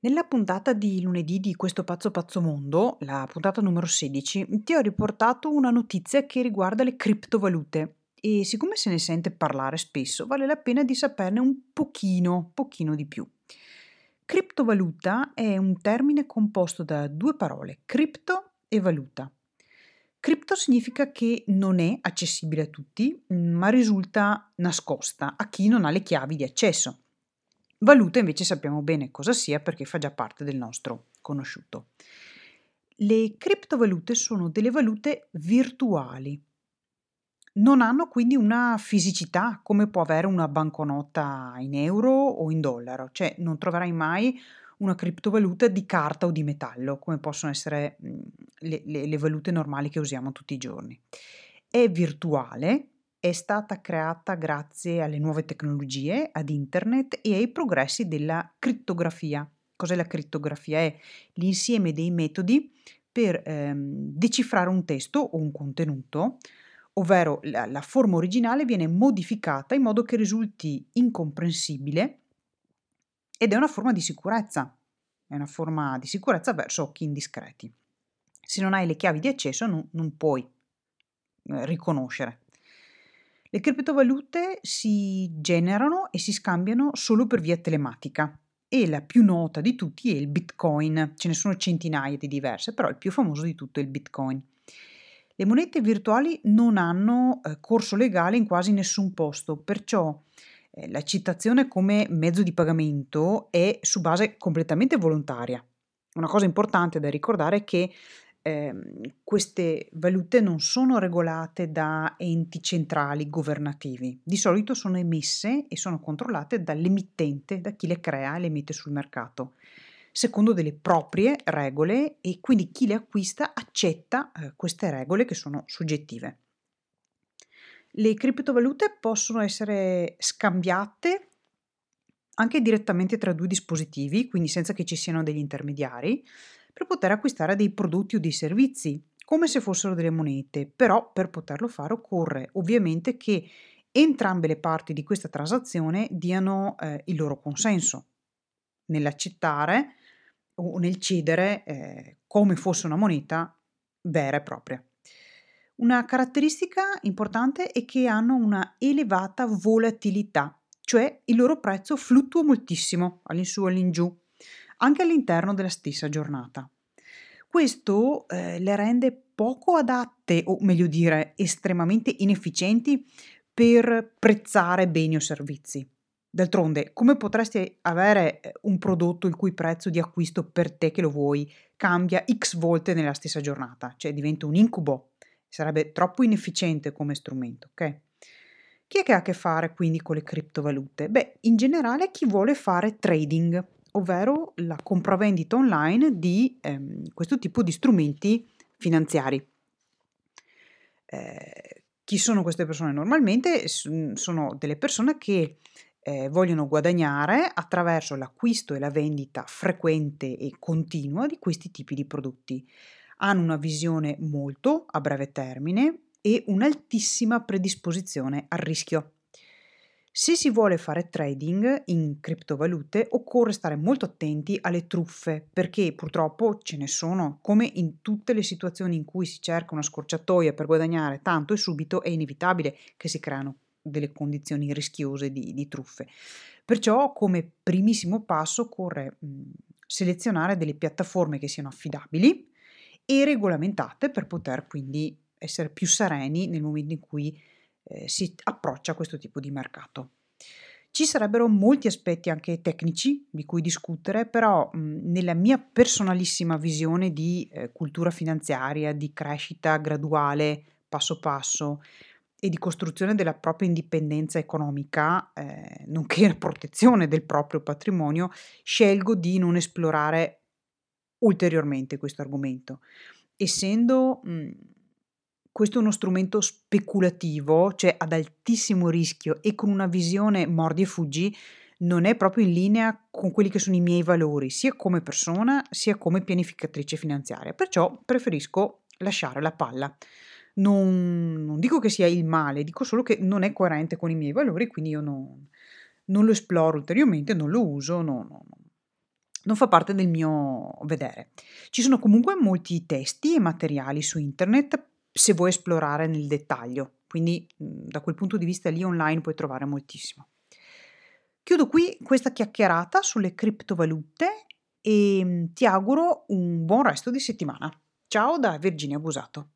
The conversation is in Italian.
Nella puntata di lunedì di Questo pazzo pazzo mondo, la puntata numero 16, ti ho riportato una notizia che riguarda le criptovalute e siccome se ne sente parlare spesso, vale la pena di saperne un pochino, pochino di più. Criptovaluta è un termine composto da due parole, cripto e valuta. Cripto significa che non è accessibile a tutti, ma risulta nascosta a chi non ha le chiavi di accesso. Valuta invece sappiamo bene cosa sia perché fa già parte del nostro conosciuto. Le criptovalute sono delle valute virtuali. Non hanno quindi una fisicità come può avere una banconota in euro o in dollaro, cioè non troverai mai una criptovaluta di carta o di metallo come possono essere le, le, le valute normali che usiamo tutti i giorni. È virtuale, è stata creata grazie alle nuove tecnologie, ad internet e ai progressi della crittografia. Cos'è la crittografia? È l'insieme dei metodi per ehm, decifrare un testo o un contenuto, ovvero la, la forma originale viene modificata in modo che risulti incomprensibile ed è una forma di sicurezza, è una forma di sicurezza verso occhi indiscreti. Se non hai le chiavi di accesso non, non puoi eh, riconoscere. Le criptovalute si generano e si scambiano solo per via telematica e la più nota di tutti è il Bitcoin. Ce ne sono centinaia di diverse, però il più famoso di tutto è il Bitcoin. Le monete virtuali non hanno eh, corso legale in quasi nessun posto, perciò eh, la citazione come mezzo di pagamento è su base completamente volontaria. Una cosa importante da ricordare è che ehm, queste valute non sono regolate da enti centrali governativi, di solito sono emesse e sono controllate dall'emittente, da chi le crea e le mette sul mercato, secondo delle proprie regole e quindi chi le acquista accetta eh, queste regole che sono soggettive. Le criptovalute possono essere scambiate anche direttamente tra due dispositivi, quindi senza che ci siano degli intermediari, per poter acquistare dei prodotti o dei servizi, come se fossero delle monete, però per poterlo fare occorre ovviamente che entrambe le parti di questa transazione diano eh, il loro consenso nell'accettare o nel cedere eh, come fosse una moneta vera e propria. Una caratteristica importante è che hanno una elevata volatilità, cioè il loro prezzo fluttua moltissimo all'insù e all'ingiù anche all'interno della stessa giornata. Questo eh, le rende poco adatte, o meglio dire, estremamente inefficienti per prezzare beni o servizi. D'altronde, come potresti avere eh, un prodotto il cui prezzo di acquisto per te che lo vuoi cambia x volte nella stessa giornata? Cioè diventa un incubo, sarebbe troppo inefficiente come strumento, ok? Chi è che ha a che fare quindi con le criptovalute? Beh, in generale chi vuole fare trading, ovvero la compravendita online di ehm, questo tipo di strumenti finanziari. Eh, chi sono queste persone? Normalmente sono delle persone che eh, vogliono guadagnare attraverso l'acquisto e la vendita frequente e continua di questi tipi di prodotti. Hanno una visione molto a breve termine e un'altissima predisposizione al rischio. Se si vuole fare trading in criptovalute occorre stare molto attenti alle truffe perché purtroppo ce ne sono, come in tutte le situazioni in cui si cerca una scorciatoia per guadagnare tanto e subito è inevitabile che si creano delle condizioni rischiose di, di truffe. Perciò come primissimo passo occorre selezionare delle piattaforme che siano affidabili e regolamentate per poter quindi essere più sereni nel momento in cui eh, si approccia a questo tipo di mercato. Ci sarebbero molti aspetti anche tecnici di cui discutere, però mh, nella mia personalissima visione di eh, cultura finanziaria, di crescita graduale, passo passo e di costruzione della propria indipendenza economica, eh, nonché la protezione del proprio patrimonio, scelgo di non esplorare ulteriormente questo argomento, essendo mh, questo è uno strumento speculativo, cioè ad altissimo rischio e con una visione mordi e fuggi, non è proprio in linea con quelli che sono i miei valori, sia come persona sia come pianificatrice finanziaria. Perciò preferisco lasciare la palla. Non, non dico che sia il male, dico solo che non è coerente con i miei valori, quindi io non, non lo esploro ulteriormente, non lo uso, no, no, non fa parte del mio vedere. Ci sono comunque molti testi e materiali su internet se vuoi esplorare nel dettaglio, quindi da quel punto di vista lì online puoi trovare moltissimo. Chiudo qui questa chiacchierata sulle criptovalute e ti auguro un buon resto di settimana. Ciao da Virginia Busato.